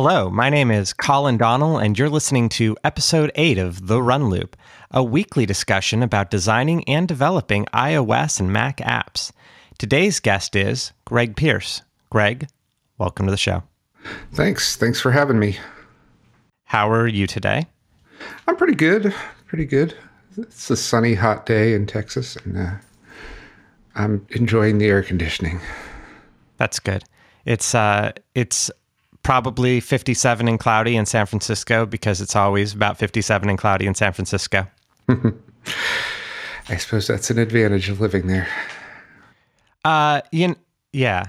Hello, my name is Collin Donnell, and you're listening to episode 8 of The Run Loop, a weekly discussion about designing and developing iOS and Mac apps. Today's guest is Greg Pierce. Greg, welcome to the show. Thanks. Thanks for having me. How are you today? I'm pretty good. Pretty good. It's a sunny, hot day in Texas, and uh, I'm enjoying the air conditioning. That's good. It's uh, it's probably 57 and cloudy in San Francisco because it's always about 57 and cloudy in San Francisco. I suppose that's an advantage of living there. Uh, you, yeah.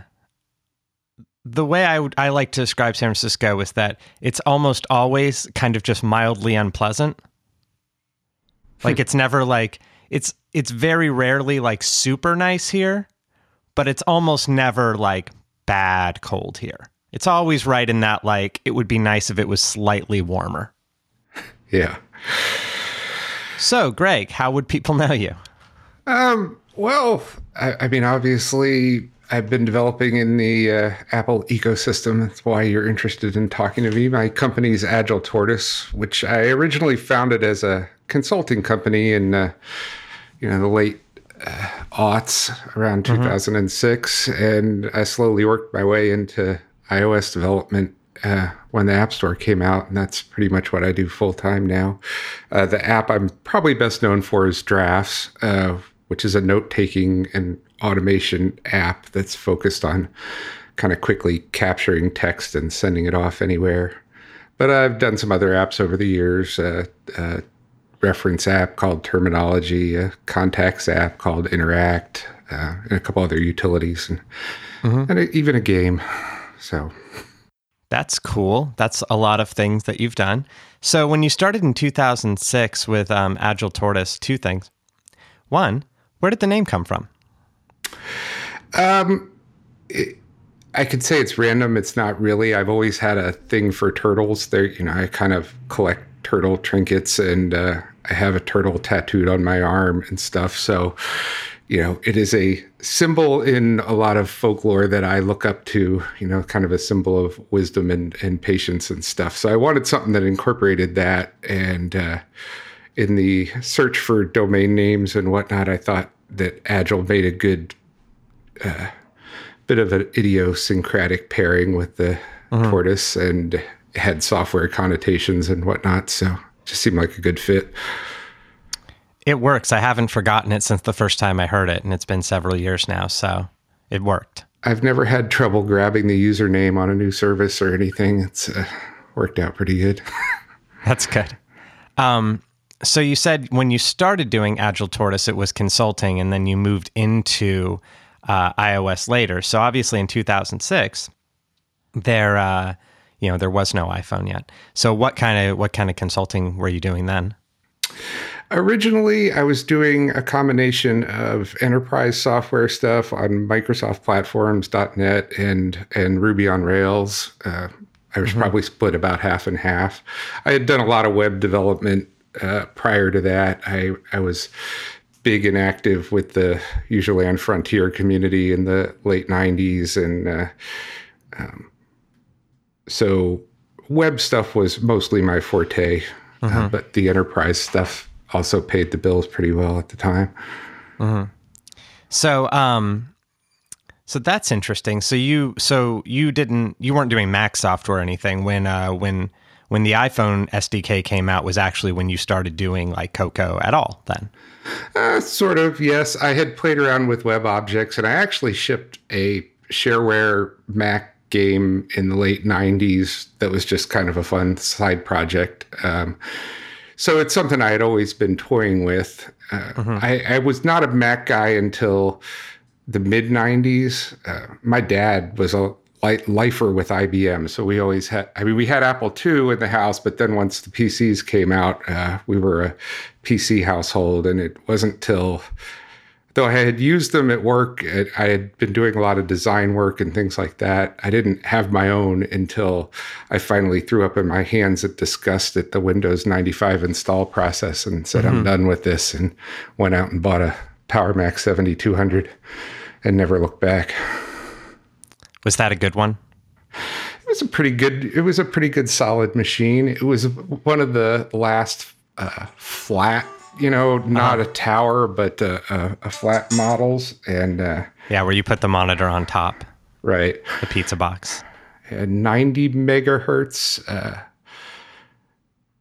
The way I would I like to describe San Francisco is that it's almost always kind of just mildly unpleasant. Like it's never like it's it's very rarely like super nice here, but it's almost never like bad cold here. It's always right in that like it would be nice if it was slightly warmer. Yeah. So, Greg, how would people know you? Um. Well, I, I mean, obviously, I've been developing in the uh, Apple ecosystem. That's why you're interested in talking to me. My company's Agile Tortoise, which I originally founded as a consulting company in, uh, you know, the late uh, aughts around 2006, and I slowly worked my way into iOS development uh, when the App Store came out, and that's pretty much what I do full time now. Uh, the app I'm probably best known for is Drafts, uh, which is a note taking and automation app that's focused on kind of quickly capturing text and sending it off anywhere. But I've done some other apps over the years. Uh, uh, reference app called Terminology, a contacts app called Interact, uh, and a couple other utilities, and, and a, even a game. So That's cool. That's a lot of things that you've done. So, when you started in 2006 with um, Agile Tortoise, two things. One, where did the name come from? Um, I could say it's random. It's not really. I've always had a thing for turtles. There, you know, I kind of collect turtle trinkets, and uh, I have a turtle tattooed on my arm and stuff. So, you know, it is a symbol in a lot of folklore that I look up to. You know, kind of a symbol of wisdom and, and patience and stuff. So I wanted something that incorporated that. And uh, in the search for domain names and whatnot, I thought that Agile made a good bit of an idiosyncratic pairing with the tortoise and had software connotations and whatnot. So just seemed like a good fit. It works. I haven't forgotten it since the first time I heard it, and it's been several years now. So, it worked. I've never had trouble grabbing the username on a new service or anything. It's uh, worked out pretty good. That's good. Um, so you said when you started doing Agile Tortoise, it was consulting, and then you moved into uh, iOS later. So obviously, in 2006, there, uh, you know, there was no iPhone yet. So what kind of what kind of consulting were you doing then? Originally, I was doing a combination of enterprise software stuff on Microsoft platforms, .NET, and and Ruby on Rails. Uh, I was probably split about half and half. I had done a lot of web development uh, prior to that. I I was big and active with the UserLand Frontier community in the late '90s, and uh, um, so web stuff was mostly my forte. Uh, but the enterprise stuff also paid the bills pretty well at the time. So, um, so that's interesting. So you, so you didn't, you weren't doing Mac software or anything when, uh, when, when the iPhone SDK came out was actually when you started doing like Cocoa at all. Then, Uh, sort of, yes. I had played around with web objects, and I actually shipped a shareware Mac game in the late 90s that was just kind of a fun side project. Um, so it's something I had always been toying with. Uh, I, I was not a Mac guy until the mid 90s. Uh, my dad was a li- lifer with IBM. So we always had, I mean, we had Apple II in the house, but then once the PCs came out, uh, we were a PC household. And it wasn't till, though I had used them at work, I had been doing a lot of design work and things like that. I didn't have my own until I finally threw up in my hands at disgust at the Windows 95 install process and said, I'm done with this, and went out and bought a Power Mac 7200 and never looked back. was that a good one? It was was a pretty good. It was a pretty good, solid machine. It was one of the last uh, flat, you know, not uh-huh. a tower, but uh, a, a, flat models, and uh, yeah, where you put the monitor on top, right? The pizza box, and ninety megahertz. Uh,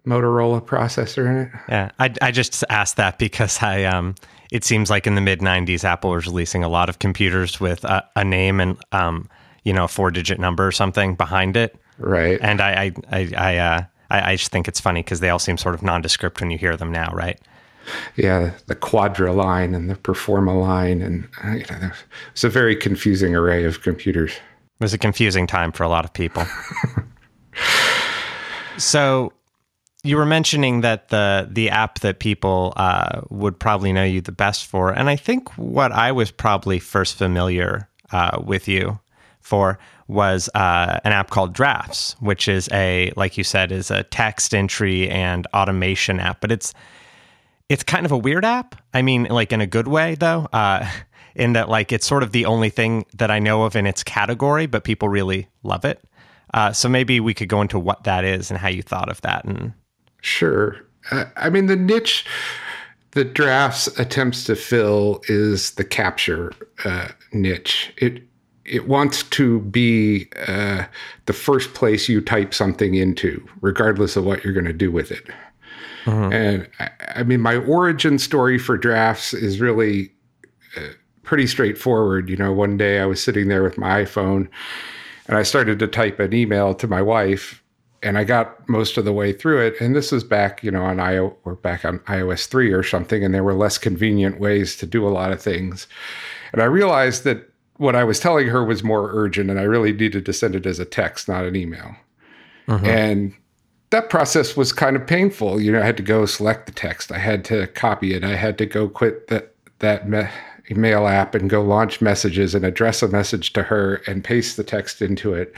Motorola processor in it. Yeah, I, I just asked that because I um, it seems like in the mid '90s, Apple was releasing a lot of computers with a, a name and um, you know, a four digit number or something behind it. Right. And I, I, I, I, uh, I, I just think it's funny because they all seem sort of nondescript when you hear them now, right? Yeah, the Quadra line and the Performa line, and uh, you know, it's a very confusing array of computers. It was a confusing time for a lot of people. so, you were mentioning that the the app that people uh, would probably know you the best for, and I think what I was probably first familiar uh, with you for was uh, an app called Drafts, which is a like you said is a text entry and automation app, but it's it's kind of a weird app. I mean, like in a good way though, uh, in that like it's sort of the only thing that I know of in its category, but people really love it. Uh, so maybe we could go into what that is and how you thought of that. And sure, uh, I mean the niche the drafts attempts to fill is the capture uh, niche. It it wants to be uh, the first place you type something into, regardless of what you're going to do with it. Uh-huh. And I, I, mean, my origin story for drafts is really uh, pretty straightforward. You know, one day I was sitting there with my iPhone and I started to type an email to my wife and I got most of the way through it. And this was back, you know, on iOS or back on iOS 3 or something, and there were less convenient ways to do a lot of things. And I realized that what I was telling her was more urgent, and I really needed to send it as a text, not an email. Uh-huh. And that process was kind of painful. You know, I had to go select the text, I had to copy it, I had to go quit that that me- email app and go launch messages and address a message to her and paste the text into it.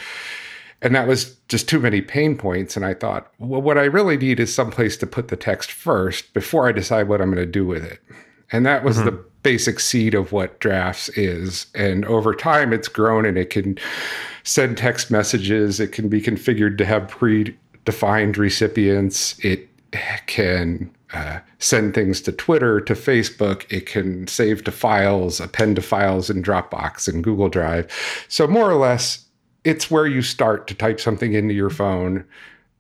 And that was just too many pain points. And I thought, well, what I really need is someplace to put the text first before I decide what I'm going to do with it. And that was mm-hmm. the basic seed of what drafts is. And over time, it's grown and it can send text messages. It can be configured to have predefined recipients. It can uh, send things to Twitter, to Facebook. It can save to files, append to files in Dropbox and Google Drive. So, more or less, it's where you start to type something into your phone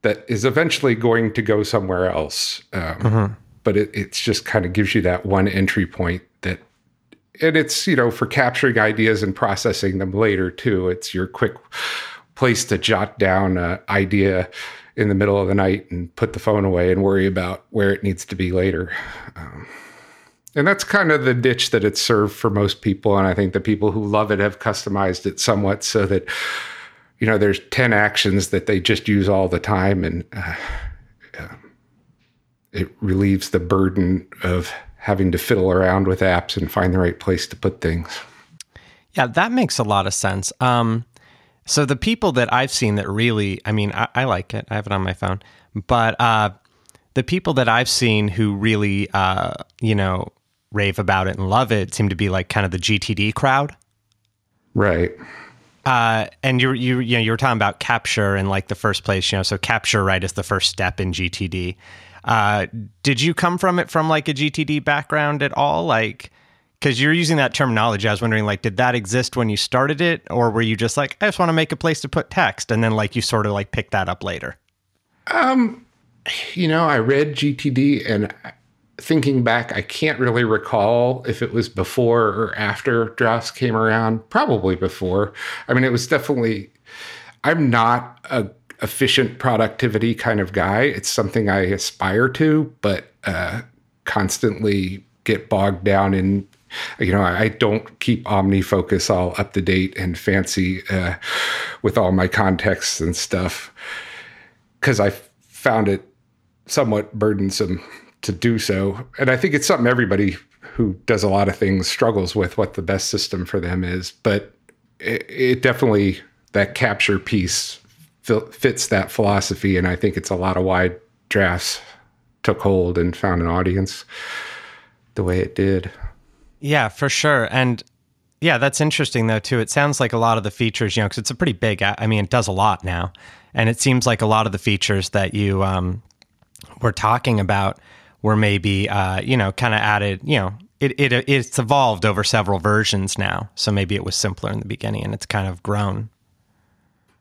that is eventually going to go somewhere else. Um, mm-hmm but it it's just kind of gives you that one entry point that and it's you know for capturing ideas and processing them later too it's your quick place to jot down an idea in the middle of the night and put the phone away and worry about where it needs to be later um, and that's kind of the ditch that it's served for most people and i think the people who love it have customized it somewhat so that you know there's 10 actions that they just use all the time and uh, it relieves the burden of having to fiddle around with apps and find the right place to put things. Yeah, that makes a lot of sense. Um, so the people that I've seen that really, I mean, I, I like it. I have it on my phone, but uh, the people that I've seen who really, uh, you know, rave about it and love it seem to be like kind of the GTD crowd, right? Uh, and you you you know you were talking about capture in like the first place, you know, so capture right is the first step in GTD. Uh, did you come from it from like a GTD background at all? Like, because you're using that terminology, I was wondering, like, did that exist when you started it, or were you just like, I just want to make a place to put text, and then like you sort of like pick that up later? Um, you know, I read GTD, and thinking back, I can't really recall if it was before or after drafts came around. Probably before. I mean, it was definitely. I'm not a efficient productivity kind of guy. It's something I aspire to, but uh, constantly get bogged down in. You know, I don't keep OmniFocus all up to date and fancy uh, with all my contexts and stuff because I found it somewhat burdensome to do so. And I think it's something everybody who does a lot of things struggles with what the best system for them is. But it, it definitely, that capture piece fits that philosophy. And I think it's a lot of wide drafts took hold and found an audience the way it did. Yeah, for sure. And yeah, that's interesting though too. It sounds like a lot of the features, you know, because it's a pretty big. I mean, it does a lot now, and it seems like a lot of the features that you um, were talking about were maybe, uh, you know, kind of added. You know, it, it it's evolved over several versions now, so maybe it was simpler in the beginning, and it's kind of grown.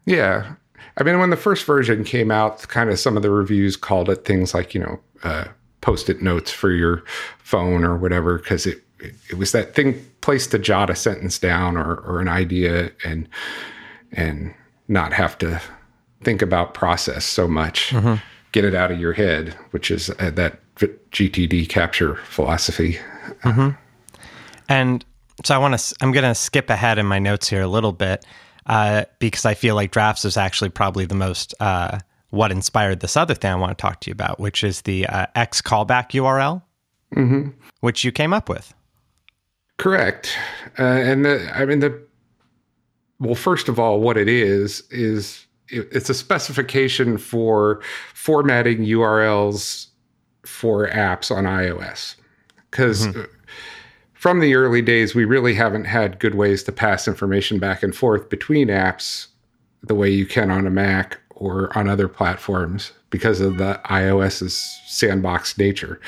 Yeah, I mean, when the first version came out, kind of some of the reviews called it things like, you know, uh, post-it notes for your phone or whatever, because it, it, was that thing place to jot a sentence down or, or an idea and and not have to think about process so much. Mm-hmm. Get it out of your head, which is uh, that GTD capture philosophy. Mm-hmm. And so I want to. I'm going to skip ahead in my notes here a little bit uh, because I feel like drafts is actually probably the most uh, what inspired this other thing I want to talk to you about, which is the uh, x-callback-url, mm-hmm. which you came up with. Correct. Uh, and the, I mean, the, well, first of all, what it is, is it, it's a specification for formatting URLs for apps on iOS. Because mm-hmm. from the early days, we really haven't had good ways to pass information back and forth between apps the way you can on a Mac or on other platforms because of the iOS's sandbox nature.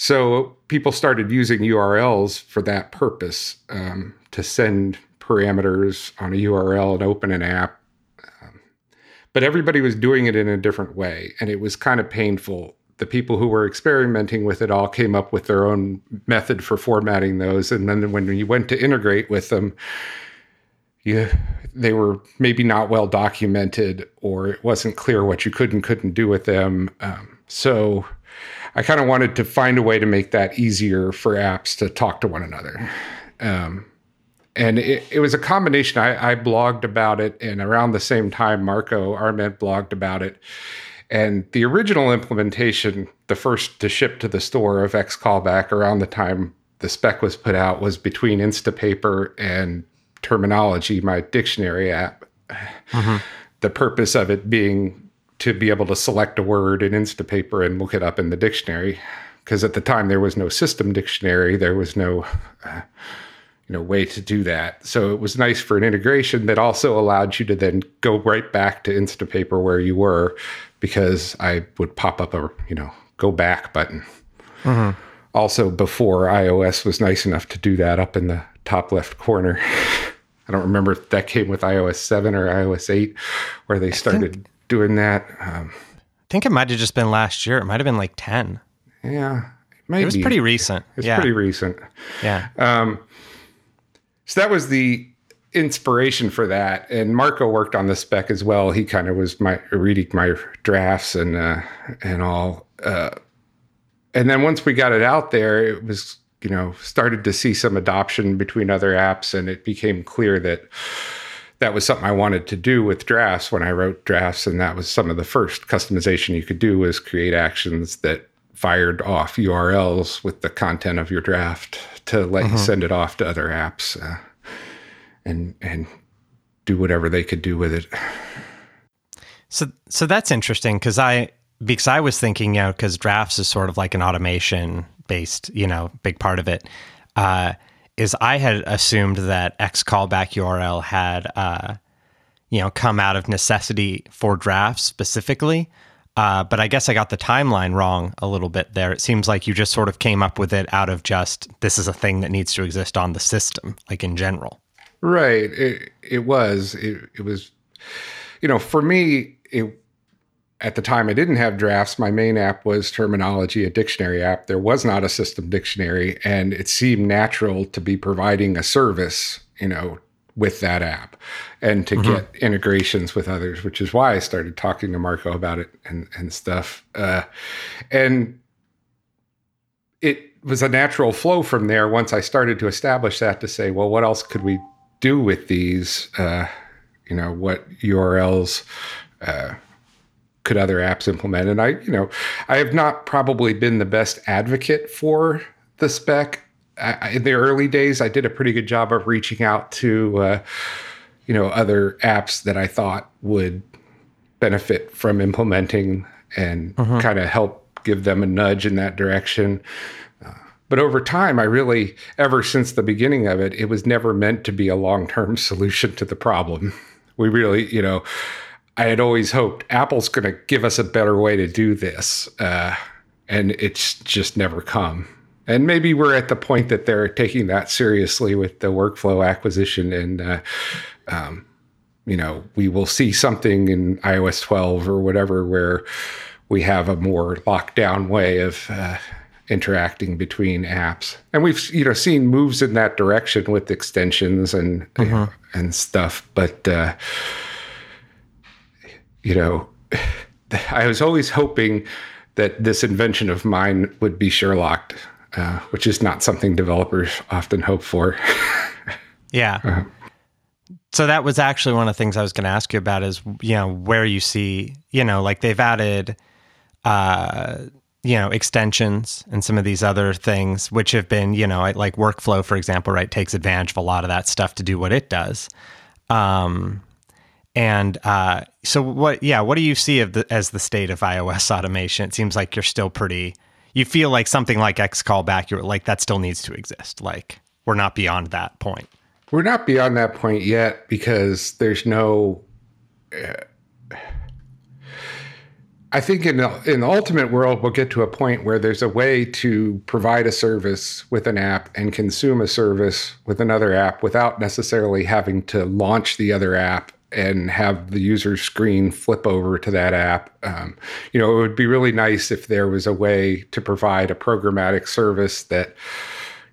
So people started using URLs for that purpose um, to send parameters on a URL and open an app. Um, but everybody was doing it in a different way, and it was kind of painful. The people who were experimenting with it all came up with their own method for formatting those, and then when you went to integrate with them, you they were maybe not well documented, or it wasn't clear what you could and couldn't do with them. Um, so I kind of wanted to find a way to make that easier for apps to talk to one another. Um, and it, it, was a combination. I, I, blogged about it, and around the same time, Marco Arment blogged about it. And the original implementation, the first to ship to the store of X callback around the time the spec was put out, was between Instapaper and Terminology, my dictionary app. Mm-hmm. The purpose of it being to be able to select a word in Instapaper and look it up in the dictionary. Because at the time there was no system dictionary, there was no, uh, you know, way to do that. So it was nice for an integration that also allowed you to then go right back to Instapaper where you were, because I would pop up a you know go back button. Mm-hmm. Also, before iOS was nice enough to do that up in the top left corner. I don't remember if that came with iOS 7 or iOS 8, where they started doing that. Um, I think it might have just been last year. It might have been like 10. Yeah. It, it was pretty recent. It's yeah. pretty recent. Yeah. Um, so that was the inspiration for that. And Marco worked on the spec as well. He kind of was my reading my drafts and uh, and all. Uh, and then once we got it out there, it was you know started to see some adoption between other apps, and it became clear that that was something I wanted to do with drafts when I wrote drafts, and that was some of the first customization you could do was create actions that fired off URLs with the content of your draft to let uh-huh. you send it off to other apps, uh, and and do whatever they could do with it. So so that's interesting because I because I was thinking you know because drafts is sort of like an automation based you know big part of it. Uh, is I had assumed that x-callback-url had, uh, you know, come out of necessity for drafts specifically. Uh, but I guess I got the timeline wrong a little bit there. It seems like you just sort of came up with it out of just this is a thing that needs to exist on the system, like in general. Right. It, it was. It, it was, you know, for me, it at the time I didn't have drafts. My main app was Terminology, a dictionary app. There was not a system dictionary, and it seemed natural to be providing a service, you know, with that app and to mm-hmm. get integrations with others, which is why I started talking to Marco about it and, and stuff. Uh, and it was a natural flow from there once I started to establish that to say, well, what else could we do with these? Uh, you know, what URLs? Uh, could other apps implement? And I, you know, I have not probably been the best advocate for the spec. I, in the early days, I did a pretty good job of reaching out to, uh, you know, other apps that I thought would benefit from implementing and uh-huh. kind of help give them a nudge in that direction. Uh, But over time, I really, ever since the beginning of it, it was never meant to be a long term solution to the problem. We really, you know, I had always hoped Apple's going to give us a better way to do this. Uh, and it's just never come. And maybe we're at the point that they're taking that seriously with the workflow acquisition. And, uh, um, you know, we will see something in iOS 12 or whatever where we have a more locked down way of uh, interacting between apps. And we've you know seen moves in that direction with extensions and know, and stuff. But uh, you know, I was always hoping that this invention of mine would be Sherlocked, uh, which is not something developers often hope for. yeah. So that was actually one of the things I was going to ask you about is you know where you see you know like they've added uh you know extensions and some of these other things which have been you know like workflow for example right takes advantage of a lot of that stuff to do what it does um and uh so what yeah what do you see the as the state of ios automation? It seems like you're still pretty you feel like something like x callback you're like that still needs to exist. Like we're not beyond that point. We're not beyond that point yet because there's no uh, I think in the, in the ultimate world, we'll get to a point where there's a way to provide a service with an app and consume a service with another app without necessarily having to launch the other app and have the user screen flip over to that app. Um, you know, it would be really nice if there was a way to provide a programmatic service that,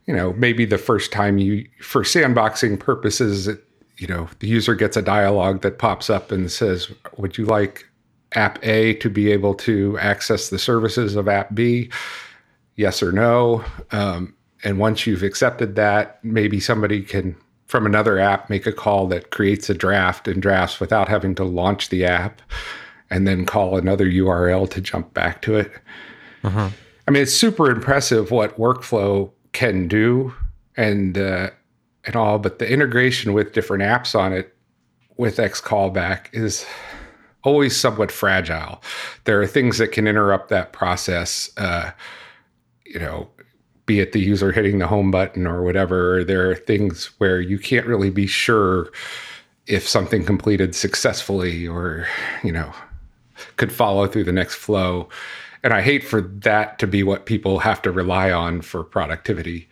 you know, maybe the first time you, for sandboxing purposes, it, you know, the user gets a dialogue that pops up and says, Would you like app A to be able to access the services of app B? Yes or no? Um, and once you've accepted that, maybe somebody can, from another app, make a call that creates a draft and drafts without having to launch the app and then call another URL to jump back to it. Uh-huh. I mean, it's super impressive what workflow can do and, uh, and all, but the integration with different apps on it with X callback is always somewhat fragile. There are things that can interrupt that process. Uh, you know, be it the user hitting the home button or whatever. There are things where you can't really be sure if something completed successfully or you know could follow through the next flow. And I hate for that to be what people have to rely on for productivity.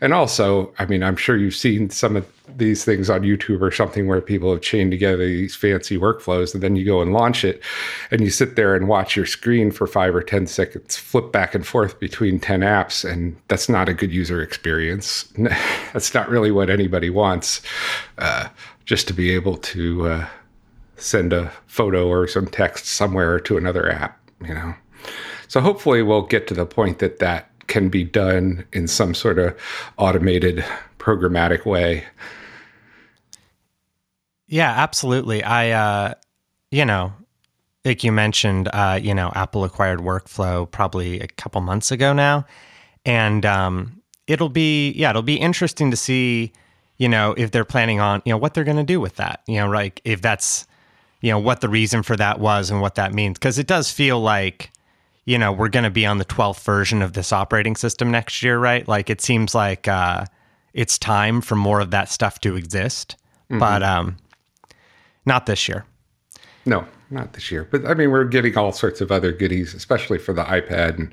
And also, I mean, I'm sure you've seen some of these things on YouTube or something where people have chained together these fancy workflows and then you go and launch it and you sit there and watch your screen for five or 10 seconds, flip back and forth between 10 apps. And that's not a good user experience. that's not really what anybody wants, uh, just to be able to uh, send a photo or some text somewhere to another app, you know? So hopefully we'll get to the point that that can be done in some sort of automated programmatic way. Yeah, absolutely. I, uh, you know, like you mentioned, uh, you know, Apple acquired Workflow probably a couple months ago now, and um, it'll be yeah, it'll be interesting to see, you know, if they're planning on you know what they're going to do with that. You know, like if that's you know what the reason for that was and what that means because it does feel like you know, we're going to be on the 12th version of this operating system next year, right? Like it seems like uh, it's time for more of that stuff to exist, mm-hmm. but um, not this year. No, not this year. But I mean, we're getting all sorts of other goodies, especially for the iPad. And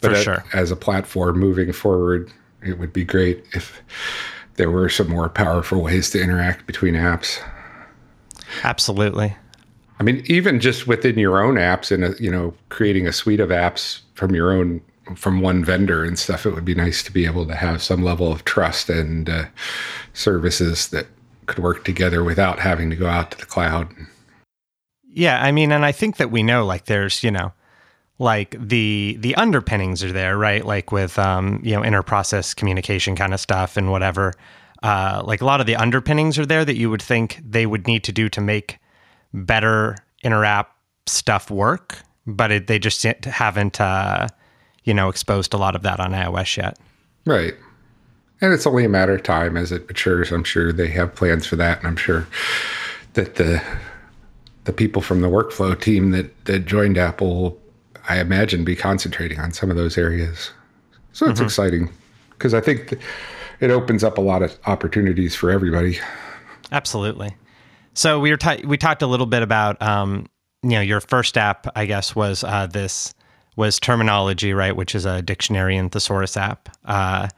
but for sure. as a platform moving forward, it would be great if there were some more powerful ways to interact between apps. Absolutely. I mean, even just within your own apps and, you know, creating a suite of apps from your own, from one vendor and stuff, it would be nice to be able to have some level of trust and uh, services that could work together without having to go out to the cloud. Yeah. I mean, and I think that we know like there's, you know, like the the underpinnings are there, right? Like with um, you know, inter-process communication kind of stuff and whatever. Uh, like a lot of the underpinnings are there that you would think they would need to do to make better interapp stuff work, but it, they just haven't, uh, you know, exposed a lot of that on iOS yet. Right. And it's only a matter of time as it matures. I'm sure they have plans for that, and I'm sure that the the people from the workflow team that that joined Apple, I imagine, be concentrating on some of those areas. So it's mm-hmm. exciting. because I think th- it opens up a lot of opportunities for everybody. Absolutely. So we were ta- we talked a little bit about um, you know your first app, I guess, was uh, this was terminology, right, which is a dictionary and thesaurus app. Uh,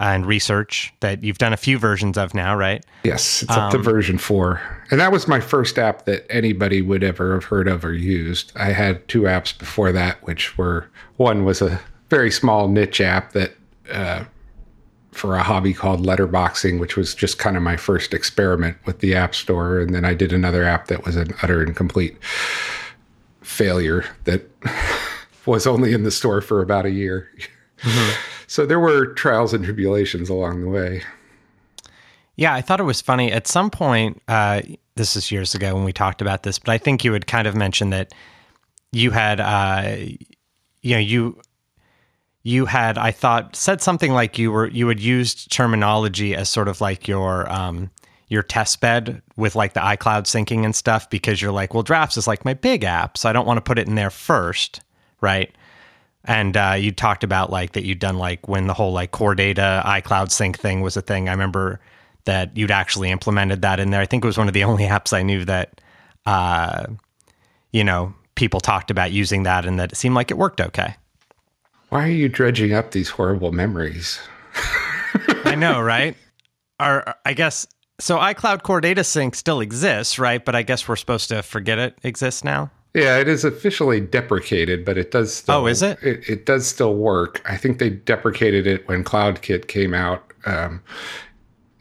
and research that you've done a few versions of now, right? Yes, it's up to version four. And that was my first app that anybody would ever have heard of or used. I had two apps before that, which were one was a very small niche app that uh, for a hobby called letterboxing, which was just kind of my first experiment with the App Store. And then I did another app that was an utter and complete failure that was only in the store for about a year. So there were trials and tribulations along the way. Yeah, I thought it was funny. At some point, uh, this is years ago when we talked about this, but I think you had kind of mentioned that you had, uh, you know, you you had, I thought, said something like you were you had used terminology as sort of like your um, your test bed with like the iCloud syncing and stuff because you're like, well, Drafts is like my big app, so I don't want to put it in there first, right? And uh, you talked about like that you'd done like when the whole like core data iCloud sync thing was a thing. I remember that you'd actually implemented that in there. I think it was one of the only apps I knew that, uh, you know, people talked about using that and that it seemed like it worked okay. Why are you dredging up these horrible memories? I know, right? Or I guess so. iCloud Core Data Sync still exists, right? But I guess we're supposed to forget it exists now. Yeah, it is officially deprecated, but it does still. Oh, is it? It, it does still work. I think they deprecated it when CloudKit came out, um,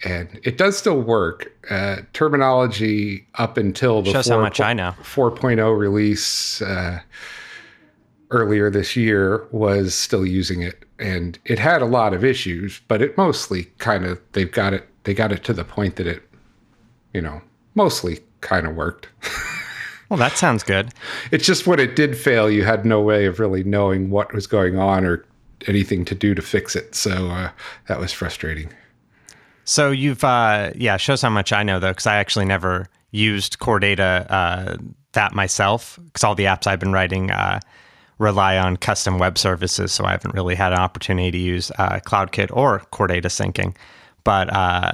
and it does still work. Uh, terminology up until the Shows how much I know. 4.0 release uh, earlier this year was still using it, and it had a lot of issues, but it mostly kind of they've got it. They got it to the point that it, you know, mostly kind of worked. Well, that sounds good. It's just when it did fail, you had no way of really knowing what was going on or anything to do to fix it. So uh, that was frustrating. So you've, uh, yeah, shows how much I know though, because I actually never used Core Data uh, that myself, because all the apps I've been writing uh, rely on custom web services. So I haven't really had an opportunity to use uh, CloudKit or Core Data syncing. But uh,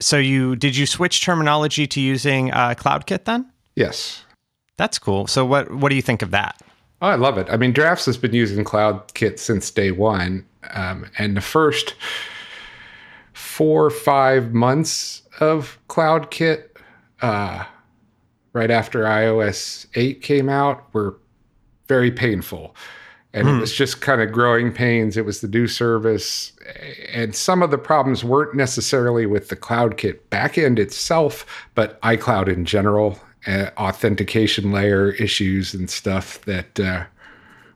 so you did you switch terminology to using uh, CloudKit then? Yes. That's cool. So what what do you think of that? Oh, I love it. I mean, Drafts has been using CloudKit since day one. Um, and the first four or five months of CloudKit, uh, right after iOS 8 came out, were very painful. And it was just kind of growing pains. It was the new service. And some of the problems weren't necessarily with the CloudKit backend itself, but iCloud in general, uh, authentication layer issues and stuff that uh,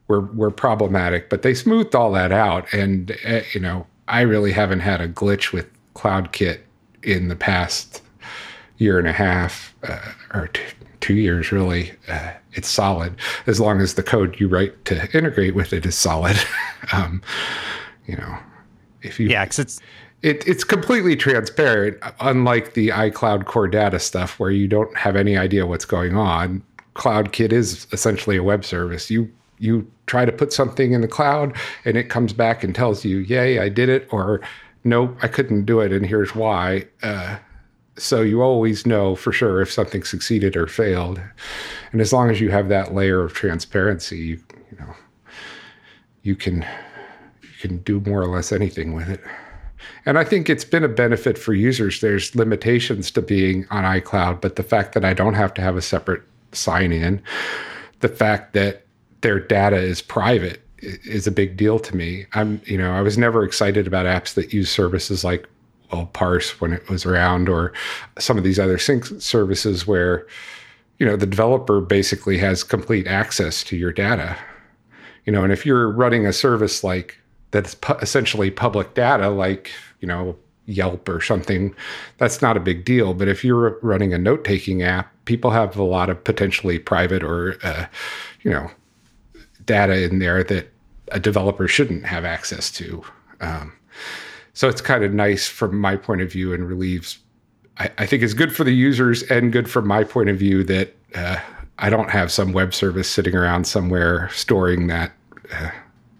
were were problematic. But they smoothed all that out, and uh, you know, I really haven't had a glitch with CloudKit in the past year and a half uh, or t- two years, really. It's solid as long as the code you write to integrate with it is solid. um, you know, if you Yeah, because it's it, it's completely transparent, unlike the iCloud core data stuff where you don't have any idea what's going on. CloudKit is essentially a web service. You you try to put something in the cloud and it comes back and tells you, "Yay, I did it," or "Nope, I couldn't do it, and here's why." Uh, so you always know for sure if something succeeded or failed, and as long as you have that layer of transparency, you, you know you can you can do more or less anything with it. And I think it's been a benefit for users. There's limitations to being on iCloud, but the fact that I don't have to have a separate sign in, the fact that their data is private is a big deal to me. I'm, you know, I was never excited about apps that use services like well, Parse when it was around, or some of these other sync services where, you know, the developer basically has complete access to your data. You know, and if you're running a service like that's pu- essentially public data, like you know Yelp or something, that's not a big deal. But if you're running a note-taking app, people have a lot of potentially private or uh, you know data in there that a developer shouldn't have access to. Um, so it's kind of nice from my point of view and relieves. I, I think it's good for the users and good from my point of view that uh, I don't have some web service sitting around somewhere storing that uh,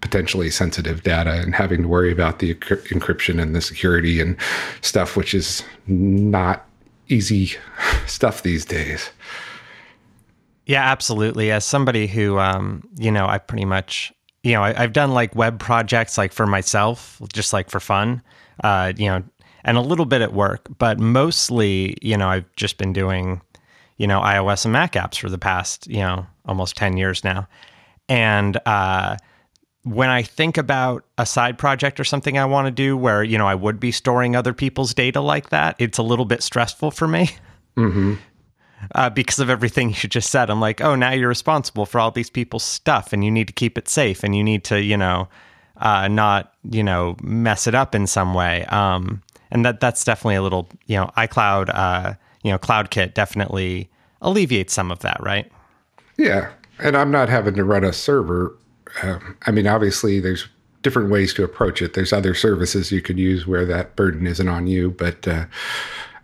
potentially sensitive data and having to worry about the encryption and the security and stuff, which is not easy stuff these days. Yeah, absolutely. As somebody who, um, you know, I pretty much, you know, I, have done like web projects like for myself, just like for fun, uh, you know, and a little bit at work, but mostly, you know, I've just been doing, you know, iOS and Mac apps for the past, you know, almost 10 years now. And, uh, when I think about a side project or something I want to do where, you know, I would be storing other people's data like that, it's a little bit stressful for me. Mm-hmm. Uh, because of everything you just said. I'm like, oh, now you're responsible for all these people's stuff and you need to keep it safe and you need to, you know, uh, not, you know, mess it up in some way. Um, and that that's definitely a little, you know, iCloud, uh, you know, CloudKit definitely alleviates some of that, right? Yeah. And I'm not having to run a server uh, I mean, obviously, there's different ways to approach it. There's other services you could use where that burden isn't on you. But uh,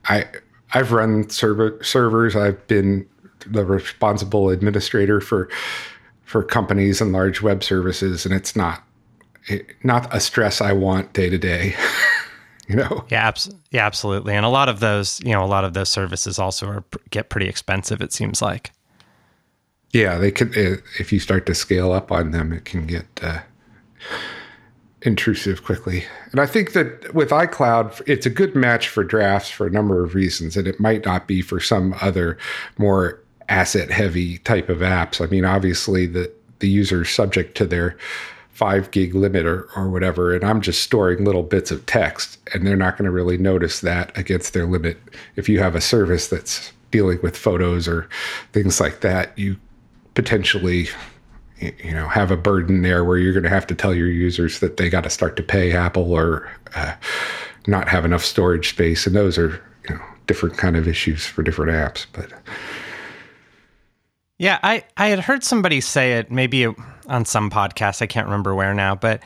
I I've run server servers. I've been the responsible administrator for for companies and large web services, and it's not it, not a stress I want day to day. You know? Yeah, abs- yeah, absolutely. And a lot of those, you know, a lot of those services also are get pretty expensive. It seems like. Yeah, they can. Eh, if you start to scale up on them, it can get uh, intrusive quickly. And I think that with iCloud, it's a good match for drafts for a number of reasons, and it might not be for some other more asset-heavy type of apps. I mean, obviously, the the user is subject to their five gig limit or, or whatever, and I'm just storing little bits of text, and they're not going to really notice that against their limit. If you have a service that's dealing with photos or things like that, you potentially you know have a burden there where you're going to have to tell your users that they got to start to pay apple or uh, not have enough storage space and those are you know different kind of issues for different apps but yeah i i had heard somebody say it maybe on some podcast i can't remember where now but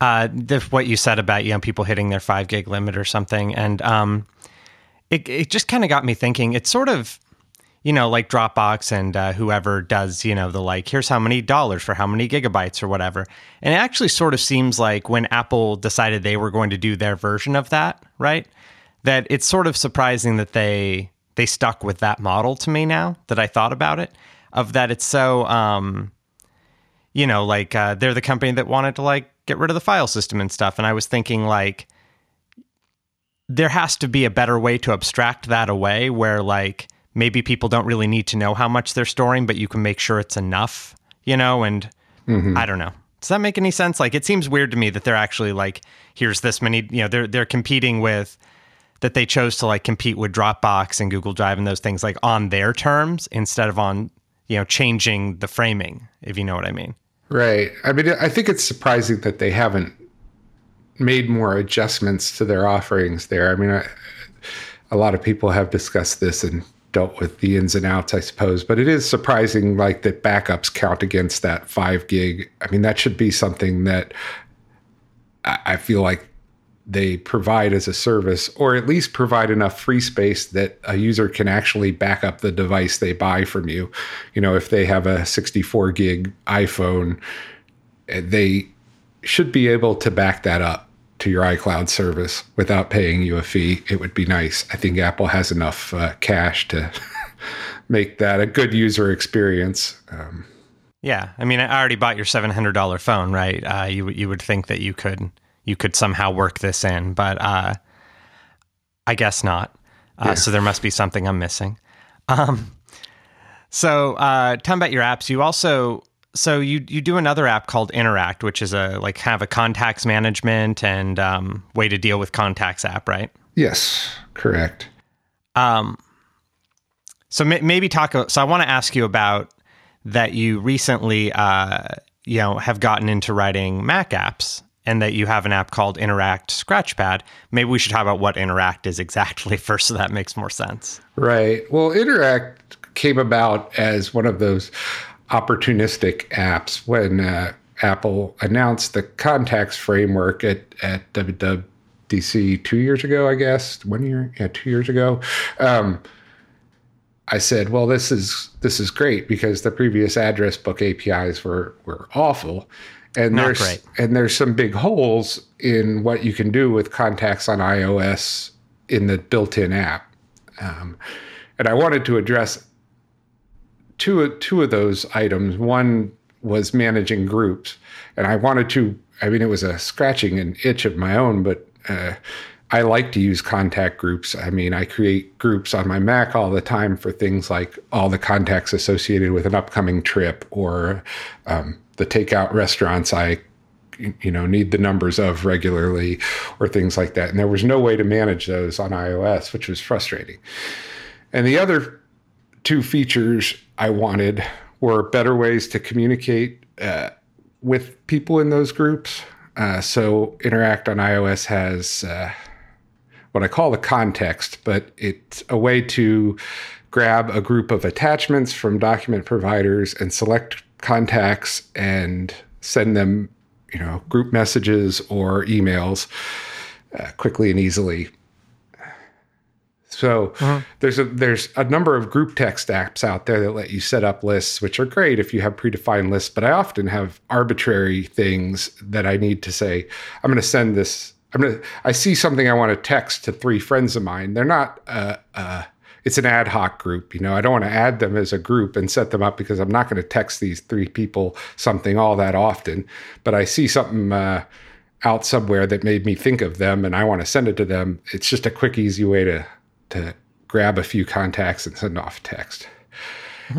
uh the, what you said about you know people hitting their five gig limit or something and um it, it just kind of got me thinking it's sort of you know, like Dropbox and uh, whoever does, you know, the like, here's how many dollars for how many gigabytes or whatever. And it actually sort of seems like when Apple decided they were going to do their version of that, right? That it's sort of surprising that they they stuck with that model to me now that I thought about it, of that it's so, um, you know, like uh, they're the company that wanted to like get rid of the file system and stuff. And I was thinking like, there has to be a better way to abstract that away where like maybe people don't really need to know how much they're storing, but you can make sure it's enough, you know, and mm-hmm. I don't know. Does that make any sense? Like it seems weird to me that they're actually like, here's this many, you know, they're they're competing with that they chose to like compete with Dropbox and Google Drive and those things like on their terms instead of on, you know, changing the framing, if you know what I mean. Right. I mean, I think it's surprising that they haven't made more adjustments to their offerings there. I mean, I, a lot of people have discussed this and dealt with the ins and outs, I suppose. But it is surprising, like that backups count against that five gig. I mean, that should be something that I feel like they provide as a service, or at least provide enough free space that a user can actually back up the device they buy from you. You know, if they have a 64 gig iPhone, they should be able to back that up to your iCloud service without paying you a fee, it would be nice. I think Apple has enough uh, cash to make that a good user experience. Um, yeah, I mean, I already bought your seven hundred dollar phone, right? Uh, you you would think that you could you could somehow work this in, but uh, I guess not. Uh, yeah. So there must be something I'm missing. Um, so, uh, tell me about your apps. You also so you you do another app called Interact, which is a like kind of a contacts management and um, way to deal with contacts app, right? Yes, correct. Um, so maybe talk. So I want to ask you about that. You recently, uh, you know, have gotten into writing Mac apps, and that you have an app called Interact Scratchpad. Maybe we should talk about what Interact is exactly first, so that makes more sense. Right. Well, Interact came about as one of those opportunistic apps when uh, Apple announced the contacts framework at, at WWDC two years ago, I guess, one year, yeah, two years ago. Um, I said, well, this is this is great because the previous address book APIs were were awful, And Not there's great. and there's some big holes in what you can do with contacts on iOS in the built-in app. Um, and I wanted to address two two of those items. One was managing groups, and I wanted to. I mean, it was a scratching an itch of my own, but uh, I like to use contact groups. I mean, I create groups on my Mac all the time for things like all the contacts associated with an upcoming trip or um, the takeout restaurants I you know need the numbers of regularly or things like that. And there was no way to manage those on ios which was frustrating. And the other two features i wanted were better ways to communicate uh, with people in those groups. Uh, so interact on ios has uh, what i call the context but it's a way to grab a group of attachments from document providers and select contacts and send them you know, group messages or emails uh, quickly and easily. So there's a there's a number of group text apps out there that let you set up lists, which are great if you have predefined lists. But I often have arbitrary things that I need to say. I'm going to send this. I'm going to. I see something I want to text to three friends of mine. They're not. Uh, uh, it's an ad hoc group. You know, I don't want to add them as a group and set them up because I'm not going to text these three people something all that often. But I see something uh, out somewhere that made me think of them, and I want to send it to them. It's just a quick, easy way to to grab a few contacts and send off text.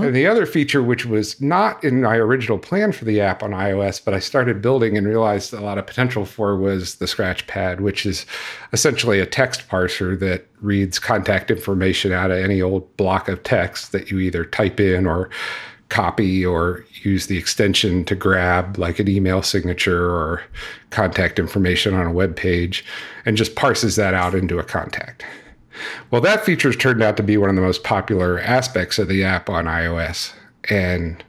And the other feature, which was not in my original plan for the app on iOS, but I started building and realized a lot of potential for, was the Scratch Pad, which is essentially a text parser that reads contact information out of any old block of text that you either type in or copy or use the extension to grab, like an email signature or contact information on a web page, and just parses that out into a contact. Well, that feature turned out to be one of the most popular aspects of the app on iOS. And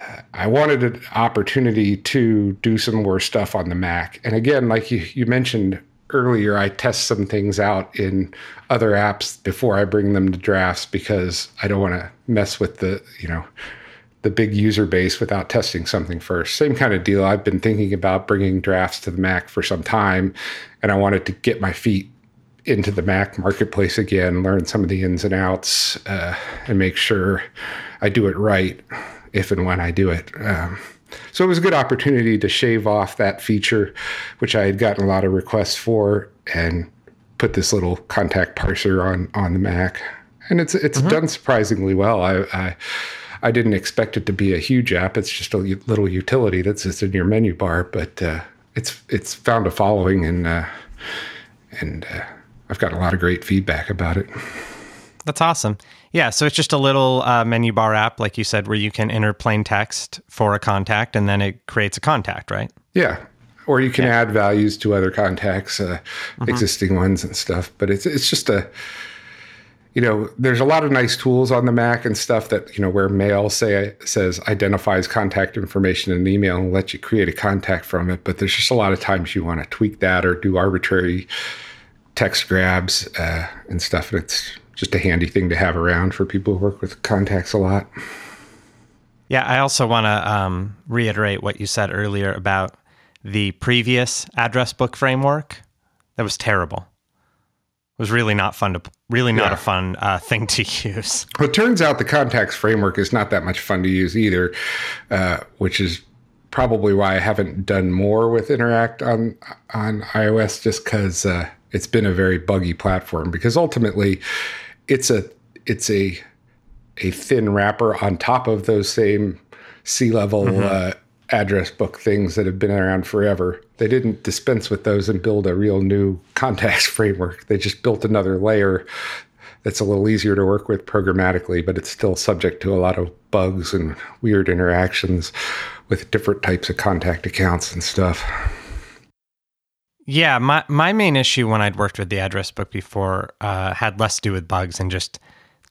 uh, I wanted an opportunity to do some more stuff on the Mac. And again, like you, you mentioned earlier, I test some things out in other apps before I bring them to drafts because I don't want to mess with the, you know, the big user base without testing something first. Same kind of deal. I've been thinking about bringing drafts to the Mac for some time, and I wanted to get my feet into the Mac marketplace again, learn some of the ins and outs, uh, and make sure I do it right if and when I do it. Um, so it was a good opportunity to shave off that feature, which I had gotten a lot of requests for, and put this little contact parser on on the Mac, and it's it's done surprisingly well. I, I I didn't expect it to be a huge app. It's just a little utility that's just in your menu bar, but uh, it's it's found a following and uh, and uh, I've got a lot of great feedback about it. That's awesome. Yeah, so it's just a little uh, menu bar app, like you said, where you can enter plain text for a contact, and then it creates a contact, right? Yeah, or you can add values to other contacts, uh, existing ones and stuff. But it's it's just a you know, there's a lot of nice tools on the Mac and stuff that, you know, where mail say says identifies contact information in an email and let you create a contact from it. But there's just a lot of times you want to tweak that or do arbitrary text grabs uh, and stuff. And it's just a handy thing to have around for people who work with contacts a lot. Yeah, I also want to um, reiterate what you said earlier about the previous address book framework. That was terrible. It was really not fun to, really not Yeah. a fun uh, thing to use. Well, it turns out the contacts framework is not that much fun to use either, uh, which is probably why I haven't done more with Interact on on iOS, just because uh, it's been a very buggy platform. Because ultimately, it's a it's a a thin wrapper on top of those same C level uh, address book things that have been around forever. They didn't dispense with those and build a real new contacts framework. They just built another layer that's a little easier to work with programmatically, but it's still subject to a lot of bugs and weird interactions with different types of contact accounts and stuff. Yeah, my my main issue when I'd worked with the address book before uh, had less to do with bugs and just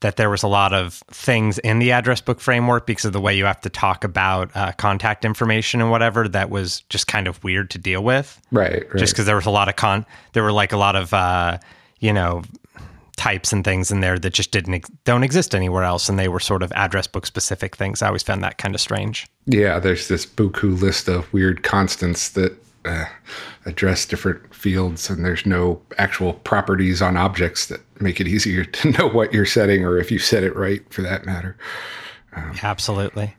that there was a lot of things in the address book framework because of the way you have to talk about uh, contact information and whatever that was just kind of weird to deal with. Right, right. Just because there was a lot of con, there were like a lot of uh, you know types and things in there that just didn't ex- don't exist anywhere else, and they were sort of address book specific things. I always found that kind of strange. Yeah, there's this buku list of weird constants that uh, address different fields, and there's no actual properties on objects that make it easier to know what you're setting or if you set it right, for that matter. Um, Absolutely.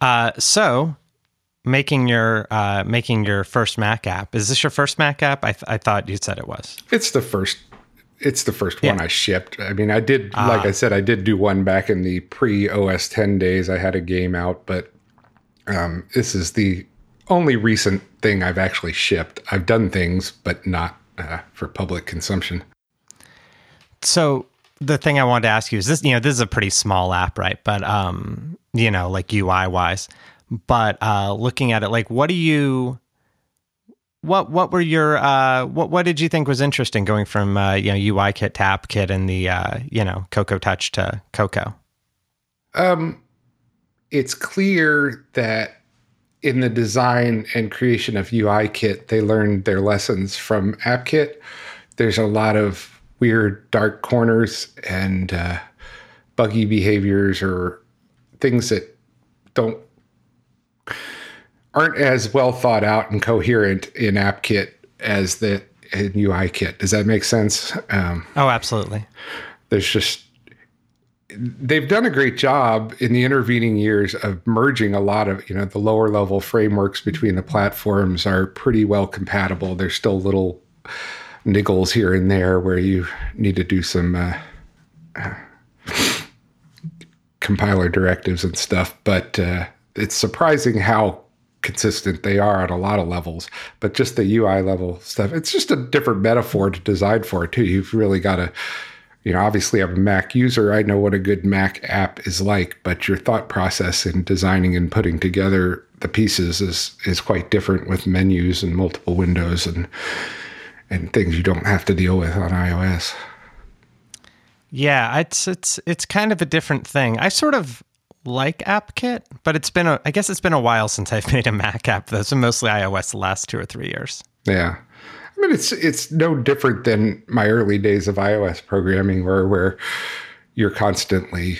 Uh, so, making your uh, making your first Mac app is this your first Mac app? I, th- I thought you said it was. It's the first. It's the first yeah. one I shipped. I mean, I did, like I said, I did do one back in the pre OS 10 days. I had a game out, but um, this is the only recent thing I've actually shipped. I've done things, but not uh, for public consumption. So the thing I wanted to ask you is this, you know, this is a pretty small app, right? But, um, you know, like UI wise, but, uh, looking at it, like, what do you, what, what were your, uh, what, what did you think was interesting going from, uh, you know, UIKit to AppKit and the, uh, you know, Cocoa Touch to Cocoa? Um, it's clear that in the design and creation of UIKit, they learned their lessons from AppKit. There's a lot of weird dark corners and uh, buggy behaviors or things that don't aren't as well thought out and coherent in AppKit as the in UIKit. Does that make sense? Um, oh, absolutely. There's just they've done a great job in the intervening years of merging a lot of you know the lower level frameworks between the platforms are pretty well compatible. There's still little niggles here and there where you need to do some uh, uh, compiler directives and stuff but uh, it's surprising how consistent they are on a lot of levels. But just the ui level stuff it's just a different metaphor to design for too. You've really got to you know, obviously I'm a Mac user. I know what a good Mac app is like, but your thought process in designing and putting together the pieces is is quite different with menus and multiple windows and and things you don't have to deal with on iOS. Yeah, it's it's it's kind of a different thing. I sort of like AppKit, but it's been a I guess it's been a while since I've made a Mac app though, so mostly iOS the last two or three years. Yeah. I mean, it's it's no different than my early days of iOS programming, where where you're constantly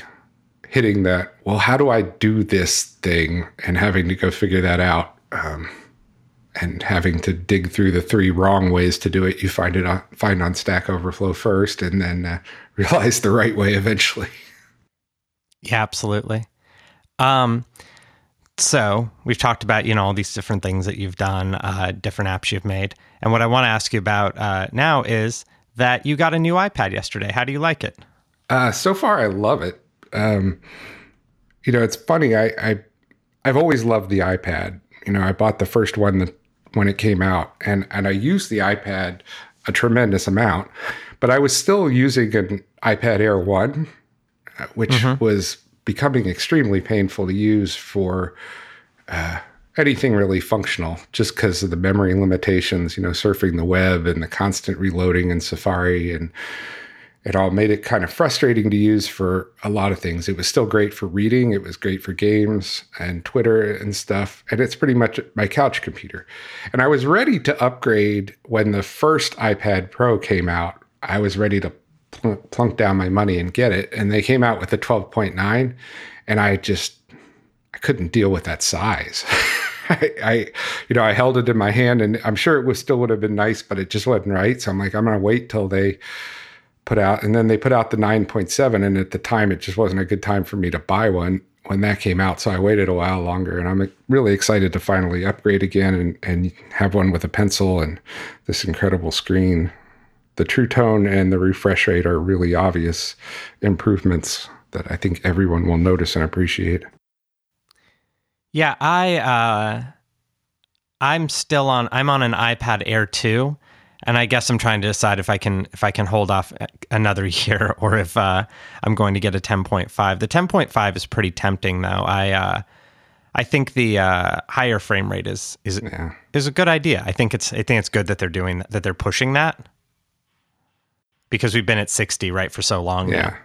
hitting that. Well, how do I do this thing, and having to go figure that out, um, and having to dig through the three wrong ways to do it. You find it on, find on Stack Overflow first, and then uh, realize the right way eventually. Yeah, absolutely. Um, so we've talked about you know all these different things that you've done, uh, different apps you've made, and what I want to ask you about uh, now is that you got a new iPad yesterday. How do you like it? Uh, so far, I love it. Um, you know, it's funny. I, I I've always loved the iPad. You know, I bought the first one that, when it came out, and and I used the iPad a tremendous amount, but I was still using an iPad Air One, uh, which mm-hmm. was becoming extremely painful to use for uh, anything really functional, just because of the memory limitations, you know, surfing the web and the constant reloading in Safari. And it all made it kind of frustrating to use for a lot of things. It was still great for reading, it was great for games and Twitter and stuff. And it's pretty much my couch computer. And I was ready to upgrade when the first iPad Pro came out. I was ready to plunk down my money and get it. And they came out with a 12.9, and I just I couldn't deal with that size. I, I, you know, I held it in my hand, and I'm sure it was still would have been nice, but it just wasn't right. So I'm like, I'm gonna wait till they put out, and then they put out the 9.7, and at the time, it just wasn't a good time for me to buy one when that came out. So I waited a while longer, and I'm really excited to finally upgrade again and and have one with a pencil and this incredible screen the True Tone and the refresh rate are really obvious improvements that I think everyone will notice and appreciate. Yeah, I uh, I'm still on. I'm on an iPad Air 2, and I guess I'm trying to decide if I can if I can hold off another year or if uh, I'm going to get a 10.5. The 10.5 is pretty tempting, though. I uh, I think the uh, higher frame rate is is yeah. is a good idea. I think it's I think it's good that they're doing that, that they're pushing that because we've been at 60 right for so long yeah now.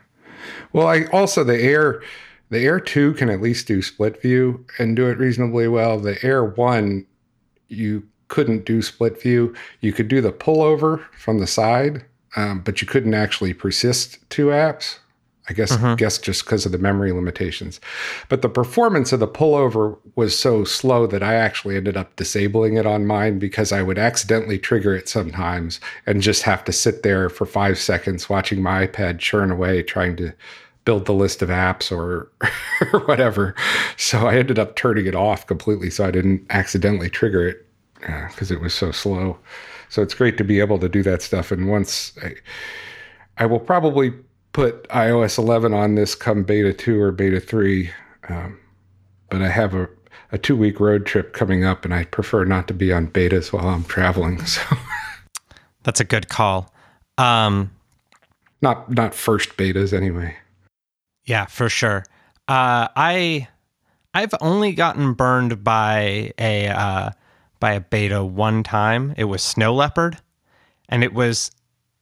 well i also the air the air 2 can at least do split view and do it reasonably well the air 1 you couldn't do split view you could do the pullover from the side um, but you couldn't actually persist two apps. I guess Mm-hmm. guess just because of the memory limitations. But the performance of the pullover was so slow that I actually ended up disabling it on mine because I would accidentally trigger it sometimes and just have to sit there for five seconds watching my iPad churn away trying to build the list of apps or, or whatever. So I ended up turning it off completely so I didn't accidentally trigger it because it was so slow. So it's great to be able to do that stuff. And once I, I will probably put iOS 11 on this come beta 2 or beta 3. Um, but I have a, a two week road trip coming up and I prefer not to be on betas while I'm traveling. So That's a good call. Um, not not first betas anyway. Yeah, for sure. Uh, I I've only gotten burned by a uh, by a beta one time. It was Snow Leopard, and it was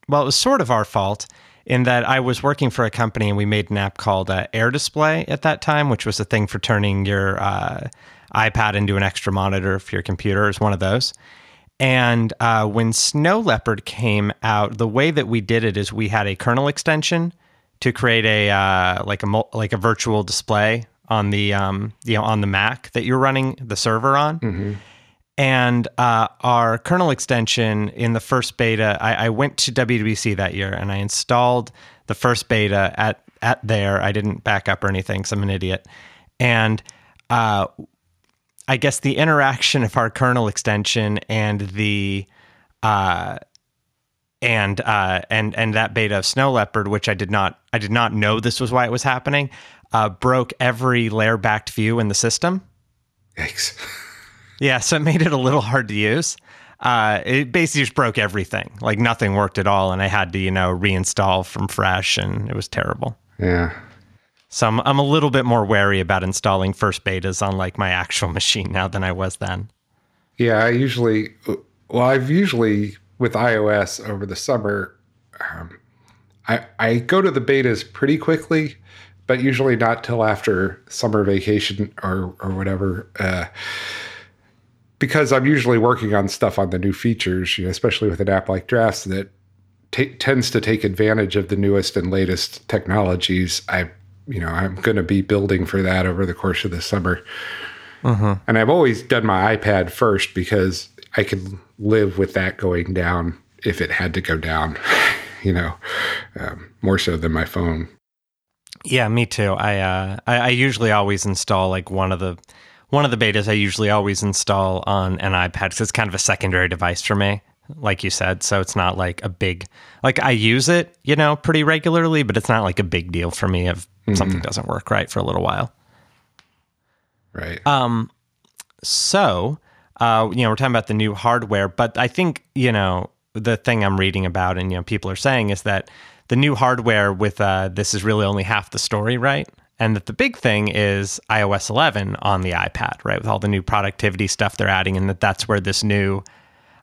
well, it was sort of our fault in that I was working for a company and we made an app called uh, Air Display at that time, which was a thing for turning your uh, iPad into an extra monitor for your computer. Is one of those. And uh, when Snow Leopard came out, the way that we did it is we had a kernel extension to create a uh, like a like a virtual display on the um, you know on the Mac that you're running the server on. And uh, our kernel extension in the first beta, I, I went to WWDC that year and I installed the first beta at at there. I didn't back up or anything because I'm an idiot. And uh, I guess the interaction of our kernel extension and the uh, and uh, and and that beta of Snow Leopard, which I did not I did not know this was why it was happening, uh, broke every layer backed view in the system. Yikes. Yeah, so it made it a little hard to use. Uh, it basically just broke everything. Like nothing worked at all, and I had to you know reinstall from fresh, and it was terrible. Yeah. So I'm I'm a little bit more wary about installing first betas on like my actual machine now than I was then. Yeah, I usually, well, I've usually with iOS over the summer, um, I I go to the betas pretty quickly, but usually not till after summer vacation or or whatever, uh, because I'm usually working on stuff on the new features, you know, especially with an app like Drafts that ta tends to take advantage of the newest and latest technologies. I, you know, I'm going to be building for that over the course of the summer. And I've always done my iPad first because I can live with that going down if it had to go down, you know, um, more so than my phone. Yeah, me too. I, uh, I I usually always install like one of the one of the betas. I usually always install on an iPad because it's kind of a secondary device for me, like you said. So it's not like a big like I use it, you know, pretty regularly, but it's not like a big deal for me if something doesn't work right for a little while. Right. Um, so, uh, you know, we're talking about the new hardware, but I think, you know, the thing I'm reading about and, you know, people are saying is that the new hardware with uh, this is really only half the story, right? And that the big thing is iOS 11 on the iPad, right? With all the new productivity stuff they're adding, and that that's where this new,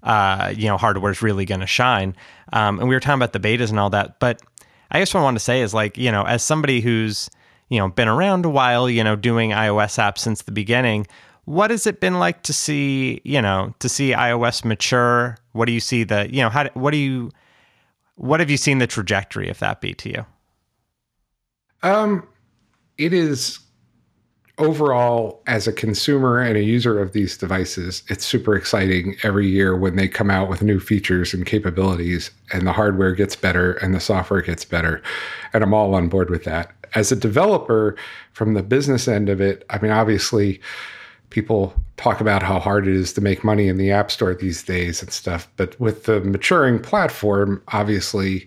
uh, you know, hardware is really going to shine. Um, and we were talking about the betas and all that, but I guess what I want to say is like, you know, as somebody who's, you know, been around a while, you know, doing iOS apps since the beginning, what has it been like to see, you know, to see iOS mature? What do you see the, you know, how, do- what do you, what have you seen the trajectory of that be to you? Um, it is overall, as a consumer and a user of these devices, it's super exciting every year when they come out with new features and capabilities, and the hardware gets better and the software gets better. And I'm all on board with that. As a developer, from the business end of it, I mean, obviously, people talk about how hard it is to make money in the App Store these days and stuff. But with the maturing platform, obviously,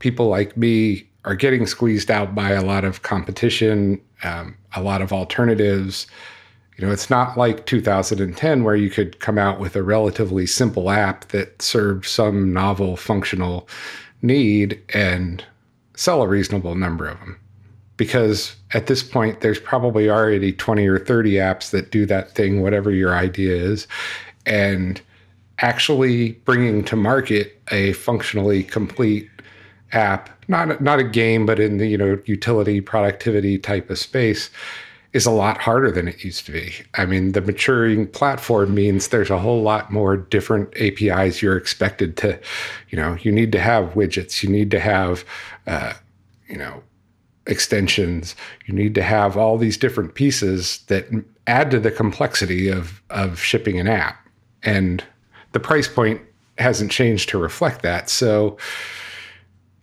people like me are getting squeezed out by a lot of competition, um, a lot of alternatives. You know, it's not like 2010 where you could come out with a relatively simple app that served some novel functional need and sell a reasonable number of them. Because at this point, there's probably already 20 or 30 apps that do that thing, whatever your idea is. And actually bringing to market a functionally complete app not not a game but in the you know utility productivity type of space is a lot harder than it used to be. I mean, the maturing platform means there's a whole lot more different APIs you're expected to, you know, you need to have widgets, you need to have, uh, you know, extensions, you need to have all these different pieces that add to the complexity of of shipping an app, and the price point hasn't changed to reflect that. So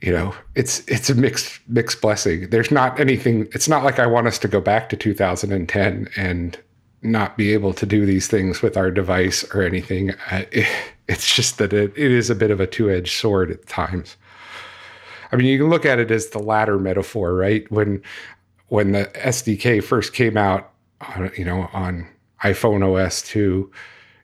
you know it's it's a mixed mixed blessing. There's not anything it's not like i want us to go back to 2010 and not be able to do these things with our device or anything. It, it's just that it, it is a bit of a two-edged sword at times. I mean you can look at it as the ladder metaphor right? When when the sdk first came out on, you know on iphone os 2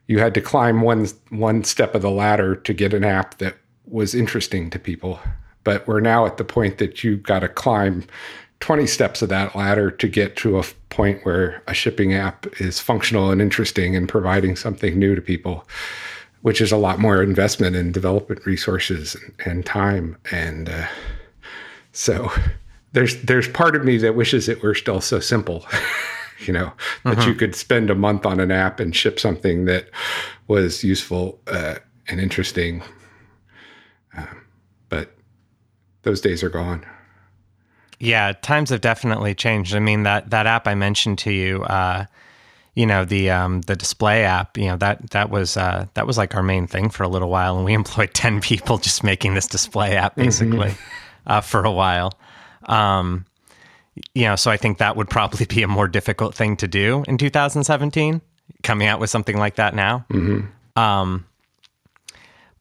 you had to climb one one step of the ladder to get an app that was interesting to people but we're now at the point that you've got to climb 20 steps of that ladder to get to a point where a shipping app is functional and interesting and providing something new to people, which is a lot more investment in development resources and, time. And uh, so there's there's part of me that wishes it were still so simple. you know that uh-huh. you could spend a month on an app and ship something that was useful uh, and interesting um, but those days are gone. Yeah, times have definitely changed. I mean that that app I mentioned to you, uh, you know the um, the display app. You know that that was uh, that was like our main thing for a little while, and we employed ten people just making this display app mm-hmm. basically mm-hmm. uh, for a while. Um, you know, so I think that would probably be a more difficult thing to do in 2017. Coming out with something like that now. Mm-hmm. Um,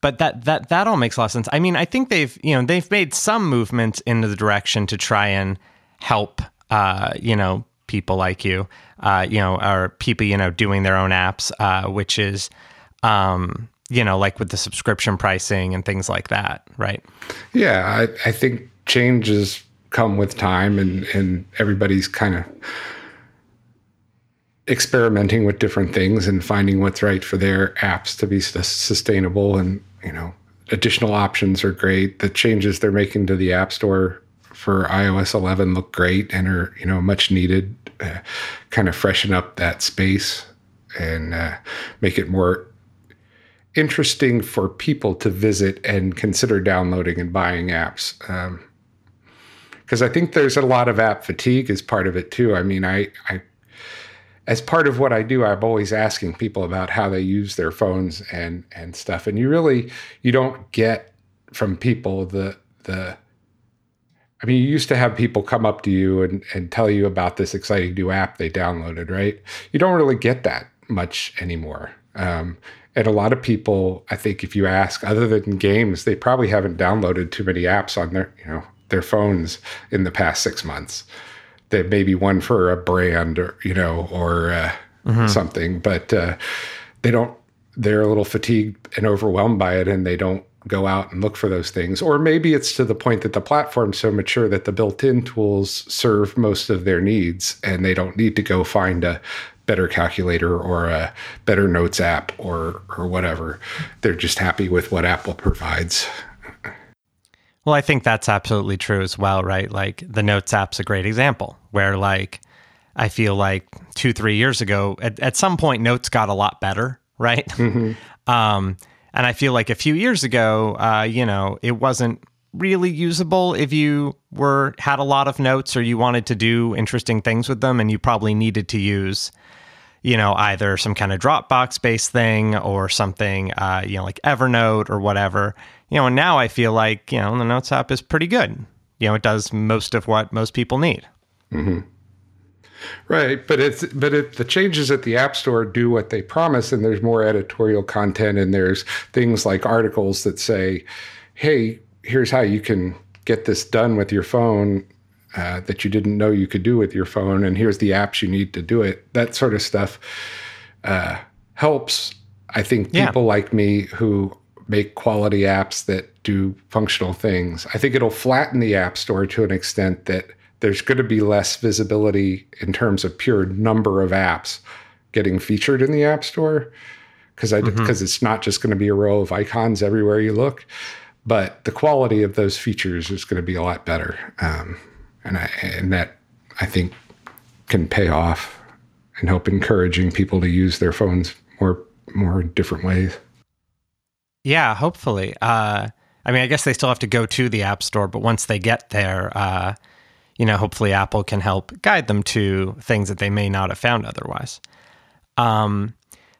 but that that that all makes a lot of sense. I mean, I think they've you know they've made some movement into the direction to try and help uh, you know people like you, uh, you know, or people you know doing their own apps, uh, which is um, you know like with the subscription pricing and things like that, right? Yeah, I, I think changes come with time, and and everybody's kind of experimenting with different things and finding what's right for their apps to be sustainable and you know, additional options are great. The changes they're making to the App Store for iOS 11 look great and are you know much needed. Uh, kind of freshen up that space and uh, make it more interesting for people to visit and consider downloading and buying apps. Because um, I think there's a lot of app fatigue as part of it too. I mean, I, I as part of what I do, I'm always asking people about how they use their phones and and stuff. And you really you don't get from people the the I mean, you used to have people come up to you and, and tell you about this exciting new app they downloaded, right? You don't really get that much anymore. Um, and a lot of people, I think, if you ask, other than games, they probably haven't downloaded too many apps on their, you know, their phones in the past six months that maybe one for a brand or you know or uh, mm-hmm. something, but uh, they don't. They're a little fatigued and overwhelmed by it, and they don't go out and look for those things. Or maybe it's to the point that the platform's so mature that the built-in tools serve most of their needs, and they don't need to go find a better calculator or a better notes app or or whatever. They're just happy with what Apple provides. Well, I think that's absolutely true as well, right? Like the Notes app's a great example where, like, I feel like two, three years ago, at, at some point, Notes got a lot better, right? Mm-hmm. Um, and I feel like a few years ago, uh, you know, it wasn't really usable if you were had a lot of notes or you wanted to do interesting things with them, and you probably needed to use you know, either some kind of Dropbox based thing or something, uh, you know, like Evernote or whatever. You know, and now I feel like, you know, the Notes app is pretty good. You know, it does most of what most people need. Mm-hmm. Right, but it's but if the changes at the App Store do what they promise, and there's more editorial content, and there's things like articles that say, "Hey, here's how you can get this done with your phone uh, that you didn't know you could do with your phone, and here's the apps you need to do it. That sort of stuff uh, helps. I think people yeah. like me who make quality apps that do functional things. I think it'll flatten the app store to an extent that there's going to be less visibility in terms of pure number of apps getting featured in the app store because I because mm-hmm. it's not just going to be a row of icons everywhere you look, but the quality of those features is going to be a lot better. Um, and I and that I think can pay off and help encouraging people to use their phones more more different ways. Yeah, hopefully. Uh, I mean, I guess they still have to go to the App Store, but once they get there, uh, you know, hopefully Apple can help guide them to things that they may not have found otherwise. Um,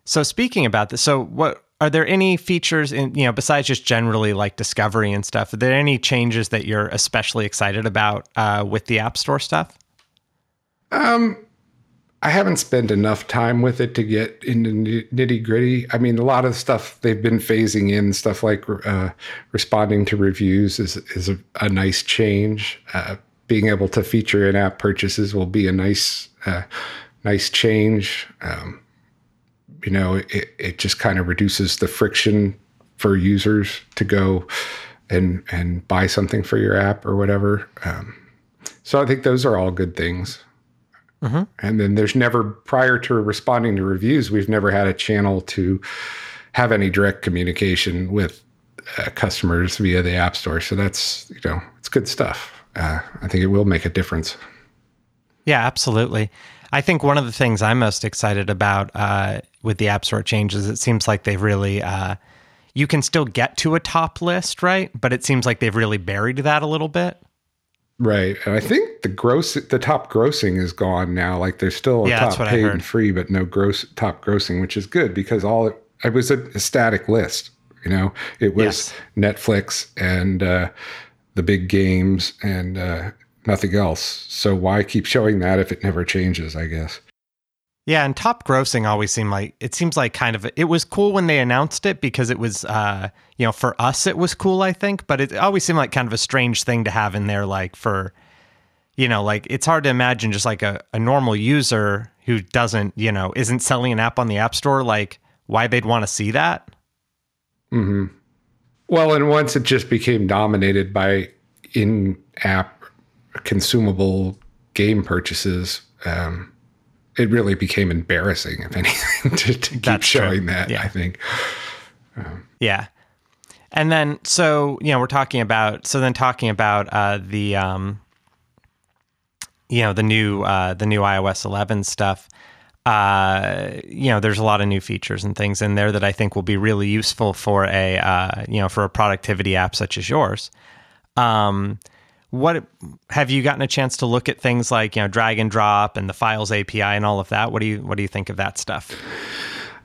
so speaking about this, so what are there any features in you know besides just generally like discovery and stuff? Are there any changes that you're especially excited about uh, with the App Store stuff? Um, I haven't spent enough time with it to get into nitty gritty. I mean, a lot of stuff they've been phasing in stuff like uh, responding to reviews is is a, a nice change. Uh, being able to feature in-app purchases will be a nice uh, nice change. Um, you know, it, it just kind of reduces the friction for users to go and and buy something for your app or whatever. Um, so I think those are all good things. Mm-hmm. And then there's never prior to responding to reviews, we've never had a channel to have any direct communication with uh, customers via the App Store. So that's you know it's good stuff. Uh, I think it will make a difference. Yeah, absolutely. I think one of the things I'm most excited about uh, with the App Store changes, it seems like they've really, uh, you can still get to a top list, right? But it seems like they've really buried that a little bit. Right. And I think the gross, the top grossing is gone now. Like there's still a yeah, top paid and free, but no gross top grossing, which is good because all it, it was a, a static list. You know, it was yes. Netflix and uh, the big games and uh, nothing else. So why keep showing that if it never changes, I guess? Yeah, and top grossing always seemed like it seems like kind of it was cool when they announced it because it was uh you know for us it was cool I think, but it always seemed like kind of a strange thing to have in there like for you know like it's hard to imagine just like a, a normal user who doesn't you know isn't selling an app on the app store like why they'd want to see that. Hmm. Well, and once it just became dominated by in-app consumable game purchases, um, it really became embarrassing, if anything, to, to keep That's showing true. that. Yeah. I think. Um, yeah, and then so you know we're talking about so then talking about uh, the um, you know the new uh, the new iOS 11 stuff. Uh, you know, there's a lot of new features and things in there that I think will be really useful for a uh, you know for a productivity app such as yours. Um, what have you gotten a chance to look at things like you know drag and drop and the files API and all of that? What do you what do you think of that stuff?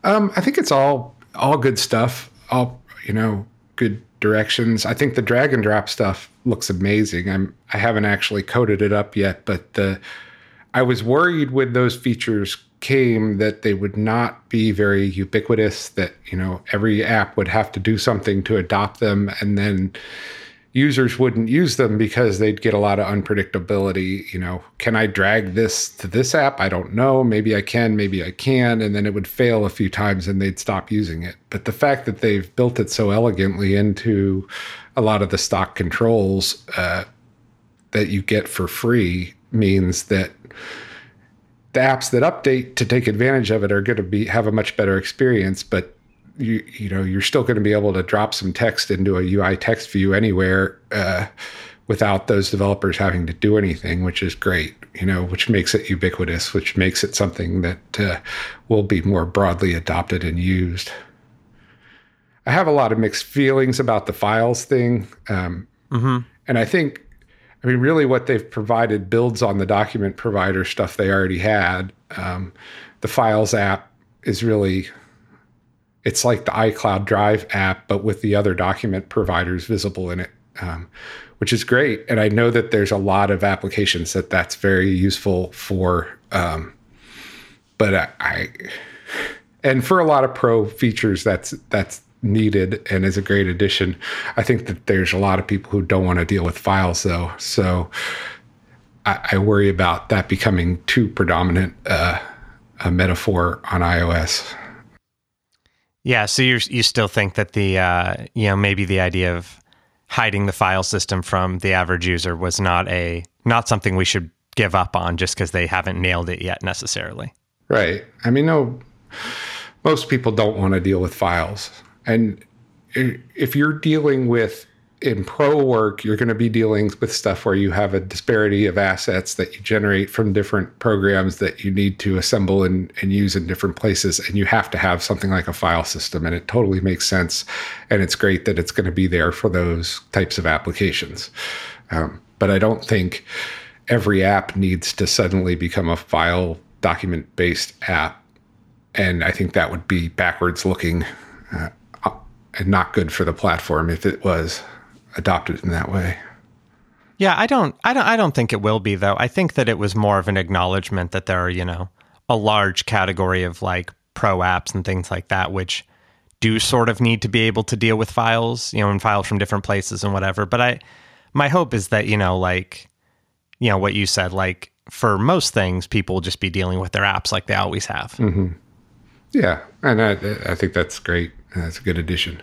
Um, I think it's all all good stuff. All you know, good directions. I think the drag and drop stuff looks amazing. I'm I haven't actually coded it up yet, but the I was worried when those features came that they would not be very ubiquitous. That you know every app would have to do something to adopt them, and then users wouldn't use them because they'd get a lot of unpredictability. You know, can I drag this to this app? I don't know. Maybe I can, maybe I can. And then it would fail a few times and they'd stop using it. But the fact that they've built it so elegantly into a lot of the stock controls uh, that you get for free means that the apps that update to take advantage of it are going to be have a much better experience but you you know you're still going to be able to drop some text into a UI text view anywhere uh, without those developers having to do anything, which is great. You know, which makes it ubiquitous, which makes it something that uh, will be more broadly adopted and used. I have a lot of mixed feelings about the files thing, um, mm-hmm. and I think. I mean, really, what they've provided builds on the document provider stuff they already had. Um, the Files app is really it's like the iCloud Drive app, but with the other document providers visible in it, um, which is great. And I know that there's a lot of applications that that's very useful for. Um, but I, I, and for a lot of pro features, that's that's needed and is a great addition. I think that there's a lot of people who don't want to deal with files though, so I, I worry about that becoming too predominant uh, a metaphor on iOS. Yeah, so you you still think that the uh, you know maybe the idea of hiding the file system from the average user was not a not something we should give up on just because they haven't nailed it yet necessarily. Right. I mean, no, most people don't want to deal with files, and if you're dealing with in pro work, you're going to be dealing with stuff where you have a disparity of assets that you generate from different programs that you need to assemble and, and use in different places. And you have to have something like a file system. And it totally makes sense. And it's great that it's going to be there for those types of applications. Um, but I don't think every app needs to suddenly become a file document based app. And I think that would be backwards looking uh, and not good for the platform if it was adopted in that way. Yeah, I don't I don't I don't think it will be though. I think that it was more of an acknowledgement that there are, you know, a large category of like pro apps and things like that which do sort of need to be able to deal with files, you know, and files from different places and whatever. But I my hope is that, you know, like you know, what you said, like for most things, people will just be dealing with their apps like they always have. Mm-hmm. Yeah, and I, I think that's great. That's a good addition.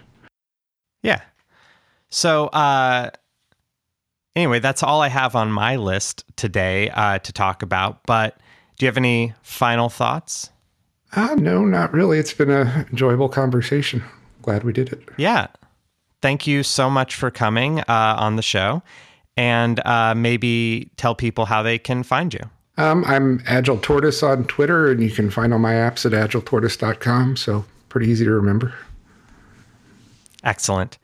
Yeah. So, uh, anyway, that's all I have on my list today uh, to talk about. But do you have any final thoughts? Uh, no, not really. It's been an enjoyable conversation. Glad we did it. Yeah. Thank you so much for coming uh, on the show and uh, maybe tell people how they can find you. Um, I'm Agile Tortoise on Twitter, and you can find all my apps at agiletortoise.com. So, pretty easy to remember. Excellent.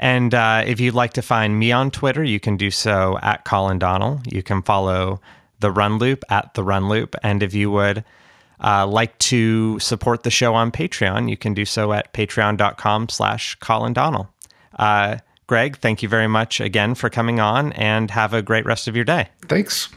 And uh, if you'd like to find me on Twitter, you can do so at Collin Donnell. You can follow the Run Loop at the Run Loop. And if you would uh, like to support the show on Patreon, you can do so at patreon.com slash Collin Donnell. Uh, Greg, thank you very much again for coming on and have a great rest of your day. Thanks.